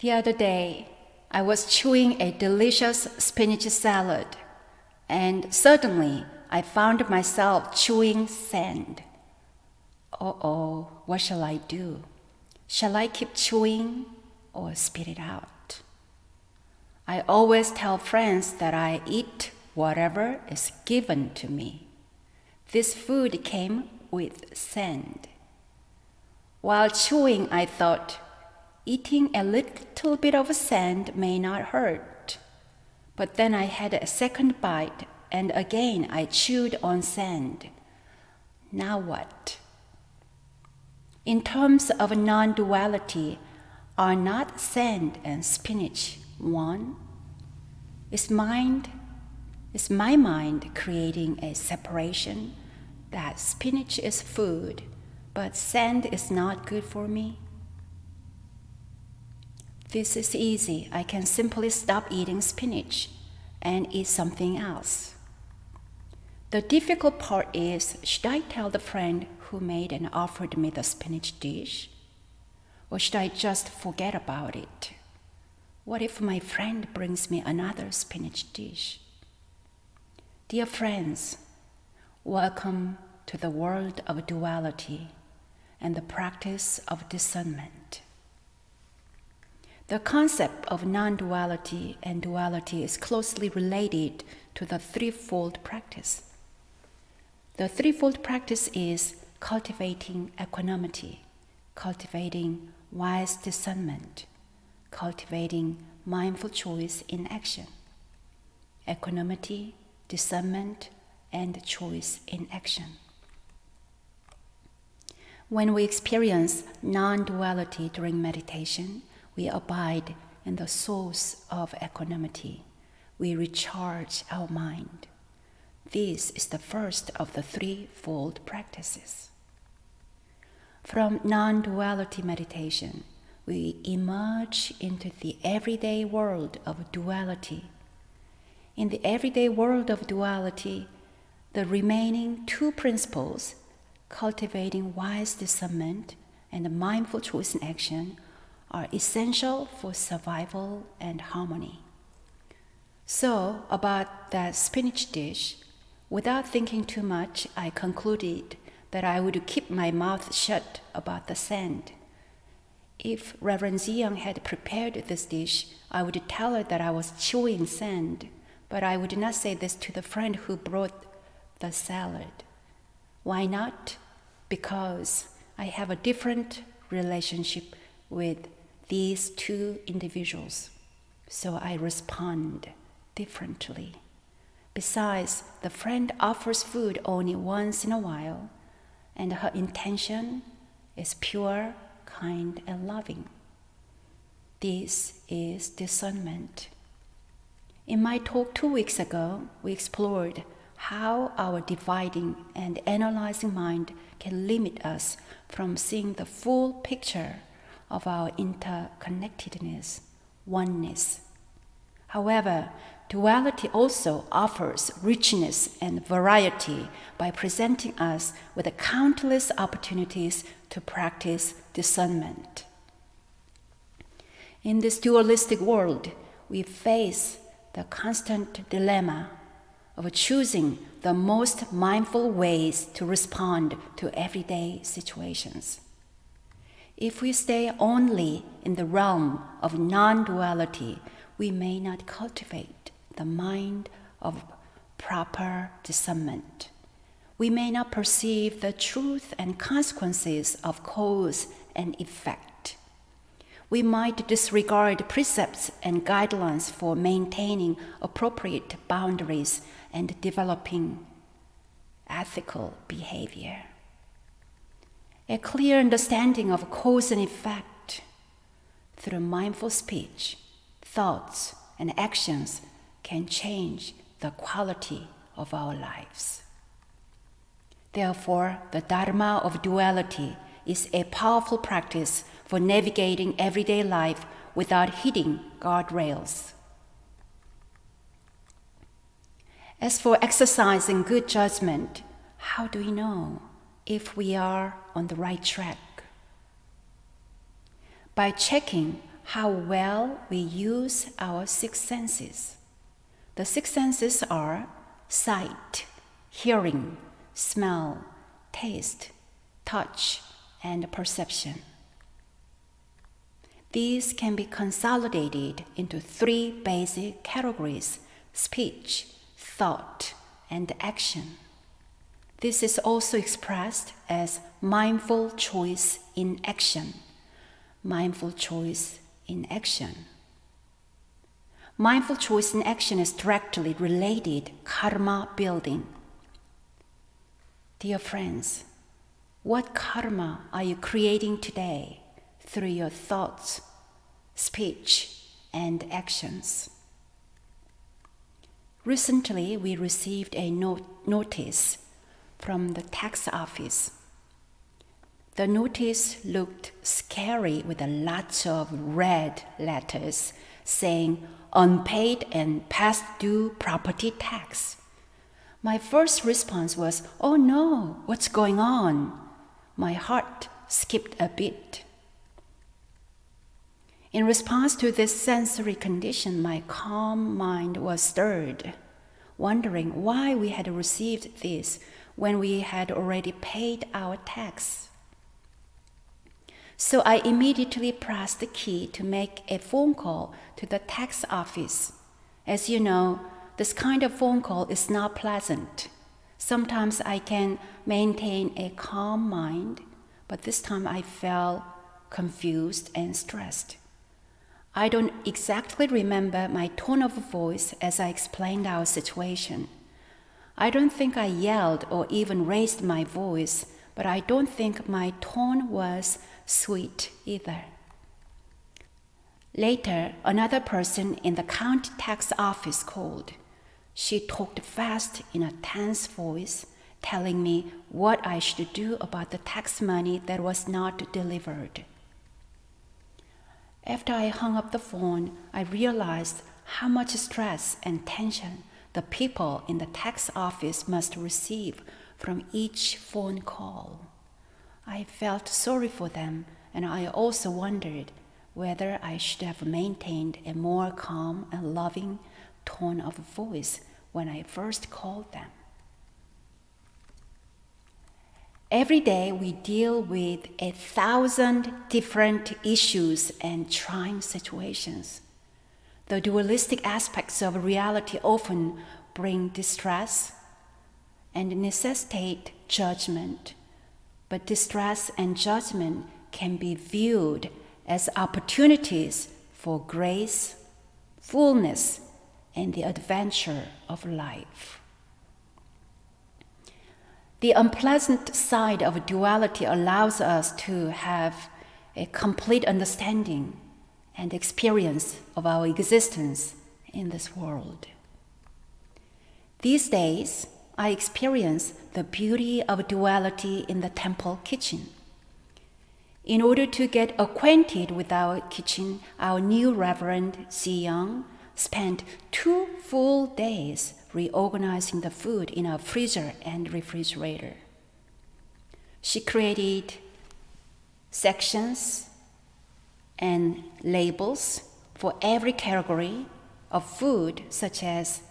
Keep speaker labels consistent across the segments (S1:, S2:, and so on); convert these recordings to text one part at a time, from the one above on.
S1: The other day, I was chewing a delicious spinach salad, and suddenly I found myself chewing sand. Oh oh, what shall I do? Shall I keep chewing or spit it out? I always tell friends that I eat whatever is given to me. This food came with sand. While chewing, I thought, eating a little bit of sand may not hurt. But then I had a second bite, and again I chewed on sand. Now what? In terms of non duality, are not sand and spinach one? Is mind is my mind creating a separation that spinach is food, but sand is not good for me? This is easy. I can simply stop eating spinach and eat something else. The difficult part is should I tell the friend who made and offered me the spinach dish? Or should I just forget about it? What if my friend brings me another spinach dish? Dear friends, welcome to the world of duality and the practice of discernment. The concept of non duality and duality is closely related to the threefold practice. The threefold practice is cultivating equanimity, cultivating wise discernment, cultivating mindful choice in action. Equanimity, discernment, and choice in action. When we experience non duality during meditation, we abide in the source of equanimity. We recharge our mind. This is the first of the threefold practices. From non duality meditation, we emerge into the everyday world of duality. In the everyday world of duality, the remaining two principles, cultivating wise discernment and mindful choice in action, are essential for survival and harmony. So, about that spinach dish, without thinking too much, I concluded that I would keep my mouth shut about the sand. If Reverend Ziyang had prepared this dish, I would tell her that I was chewing sand, but I would not say this to the friend who brought the salad. Why not? Because I have a different relationship with these two individuals, so I respond differently. Besides, the friend offers food only once in a while, and her intention is pure, kind, and loving. This is discernment. In my talk two weeks ago, we explored how our dividing and analyzing mind can limit us from seeing the full picture of our interconnectedness, oneness. However, duality also offers richness and variety by presenting us with countless opportunities to practice discernment. In this dualistic world, we face the constant dilemma of choosing the most mindful ways to respond to everyday situations. If we stay only in the realm of non duality, we may not cultivate the mind of proper discernment. We may not perceive the truth and consequences of cause and effect. We might disregard precepts and guidelines for maintaining appropriate boundaries and developing ethical behavior. A clear understanding of cause and effect through mindful speech, thoughts, and actions can change the quality of our lives. Therefore, the Dharma of duality is a powerful practice for navigating everyday life without hitting guardrails. As for exercising good judgment, how do we know? If we are on the right track. By checking how well we use our six senses. The six senses are sight, hearing, smell, taste, touch, and perception. These can be consolidated into three basic categories speech, thought, and action. This is also expressed as mindful choice in action. Mindful choice in action. Mindful choice in action is directly related karma building. Dear friends, what karma are you creating today through your thoughts, speech, and actions? Recently, we received a notice from the tax office. The notice looked scary with lots of red letters saying unpaid and past due property tax. My first response was, Oh no, what's going on? My heart skipped a beat. In response to this sensory condition, my calm mind was stirred, wondering why we had received this when we had already paid our tax. So I immediately pressed the key to make a phone call to the tax office. As you know, this kind of phone call is not pleasant. Sometimes I can maintain a calm mind, but this time I felt confused and stressed. I don't exactly remember my tone of voice as I explained our situation. I don't think I yelled or even raised my voice, but I don't think my tone was sweet either. Later, another person in the county tax office called. She talked fast in a tense voice, telling me what I should do about the tax money that was not delivered. After I hung up the phone, I realized how much stress and tension the people in the tax office must receive from each phone call. I felt sorry for them, and I also wondered whether I should have maintained a more calm and loving tone of voice when I first called them. Every day we deal with a thousand different issues and trying situations. The dualistic aspects of reality often bring distress and necessitate judgment, but distress and judgment can be viewed as opportunities for grace, fullness, and the adventure of life. The unpleasant side of duality allows us to have a complete understanding and experience of our existence in this world. These days, I experience the beauty of duality in the temple kitchen. In order to get acquainted with our kitchen, our new Reverend Si spent two full days reorganizing the food in our freezer and refrigerator. She created sections and labels for every category of food, such as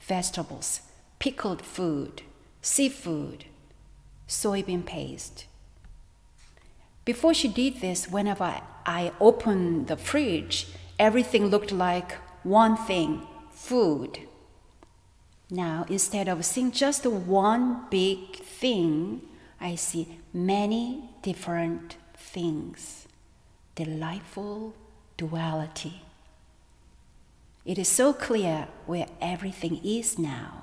S1: vegetables, pickled food, seafood, soybean paste. Before she did this, whenever I opened the fridge, everything looked like one thing food. Now, instead of seeing just one big thing, I see many different things delightful duality. It is so clear where everything is now.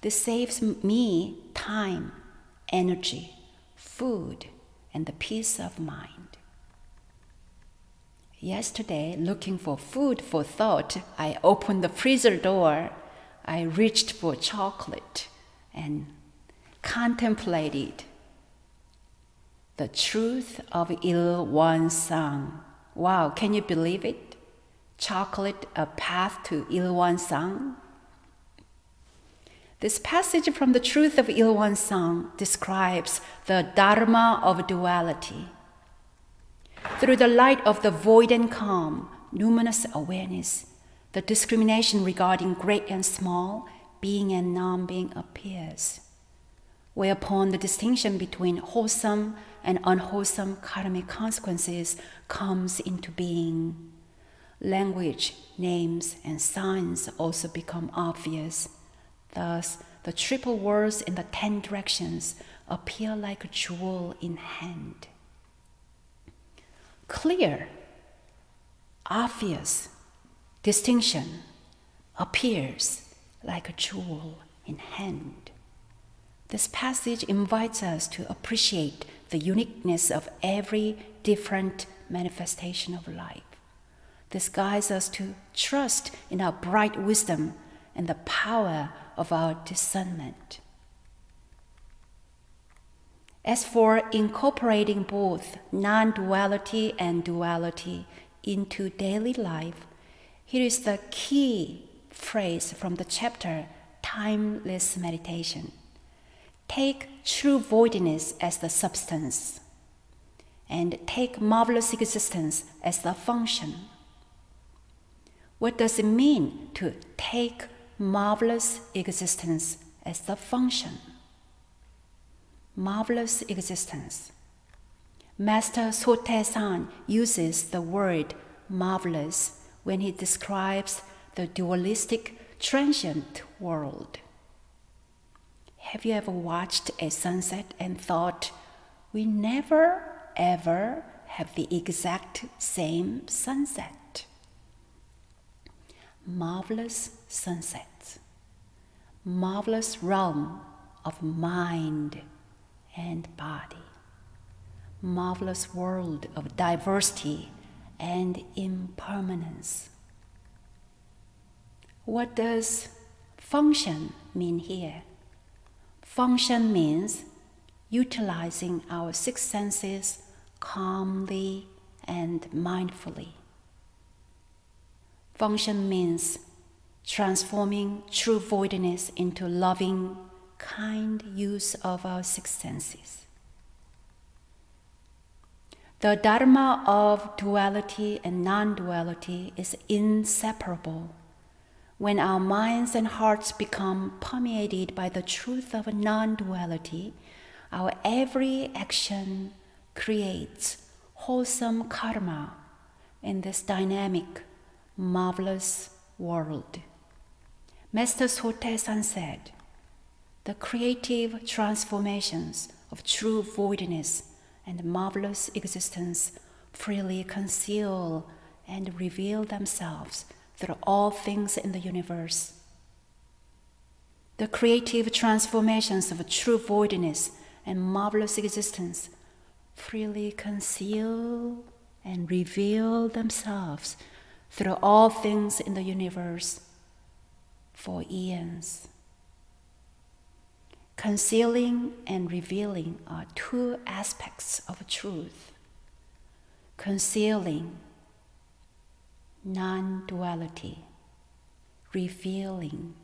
S1: This saves me time, energy, food, and the peace of mind. Yesterday, looking for food for thought, I opened the freezer door. I reached for chocolate and contemplated the Truth of Il Won Sang. Wow, can you believe it? Chocolate, a path to Il Won Sang. This passage from the Truth of Il Won Sang describes the Dharma of duality. Through the light of the void and calm, luminous awareness, the discrimination regarding great and small, being and non being appears, whereupon the distinction between wholesome and unwholesome karmic consequences comes into being. Language, names, and signs also become obvious. Thus, the triple worlds in the ten directions appear like a jewel in hand. Clear, obvious distinction appears like a jewel in hand. This passage invites us to appreciate the uniqueness of every different manifestation of life. This guides us to trust in our bright wisdom and the power of our discernment. As for incorporating both non duality and duality into daily life, here is the key phrase from the chapter Timeless Meditation. Take true voidness as the substance, and take marvelous existence as the function. What does it mean to take marvelous existence as the function? Marvelous existence. Master Sotae San uses the word marvelous when he describes the dualistic transient world. Have you ever watched a sunset and thought, we never ever have the exact same sunset? Marvelous sunsets, marvelous realm of mind and body, marvelous world of diversity and impermanence. What does function mean here? Function means utilizing our six senses calmly and mindfully. Function means transforming true voidness into loving, kind use of our six senses. The Dharma of duality and non duality is inseparable when our minds and hearts become permeated by the truth of non duality, our every action creates wholesome karma in this dynamic, marvelous world. Master Sotae San said, the creative transformations of true voidness and marvelous existence freely conceal and reveal themselves through all things in the universe. The creative transformations of true voidness and marvelous existence freely conceal and reveal themselves through all things in the universe for eons. Concealing and revealing are two aspects of truth. Concealing non duality, revealing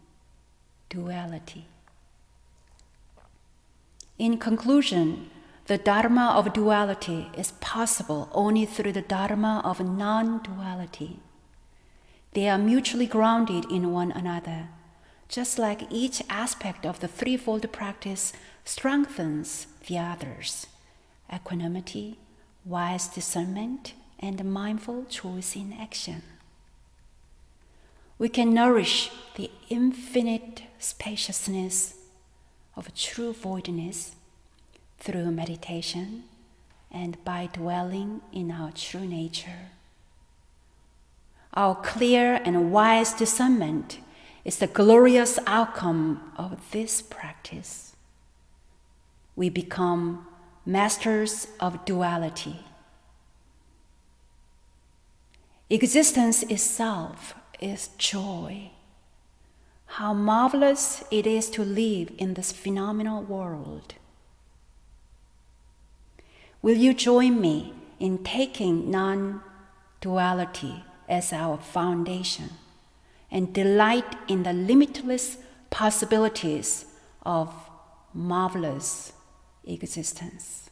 S1: duality. In conclusion, the Dharma of duality is possible only through the Dharma of non duality. They are mutually grounded in one another, just like each aspect of the threefold practice strengthens the others equanimity, wise discernment, and mindful choice in action. We can nourish the infinite spaciousness of true voidness through meditation and by dwelling in our true nature. Our clear and wise discernment is the glorious outcome of this practice. We become masters of duality Existence itself is joy. How marvelous it is to live in this phenomenal world. Will you join me in taking non duality as our foundation and delight in the limitless possibilities of marvelous existence?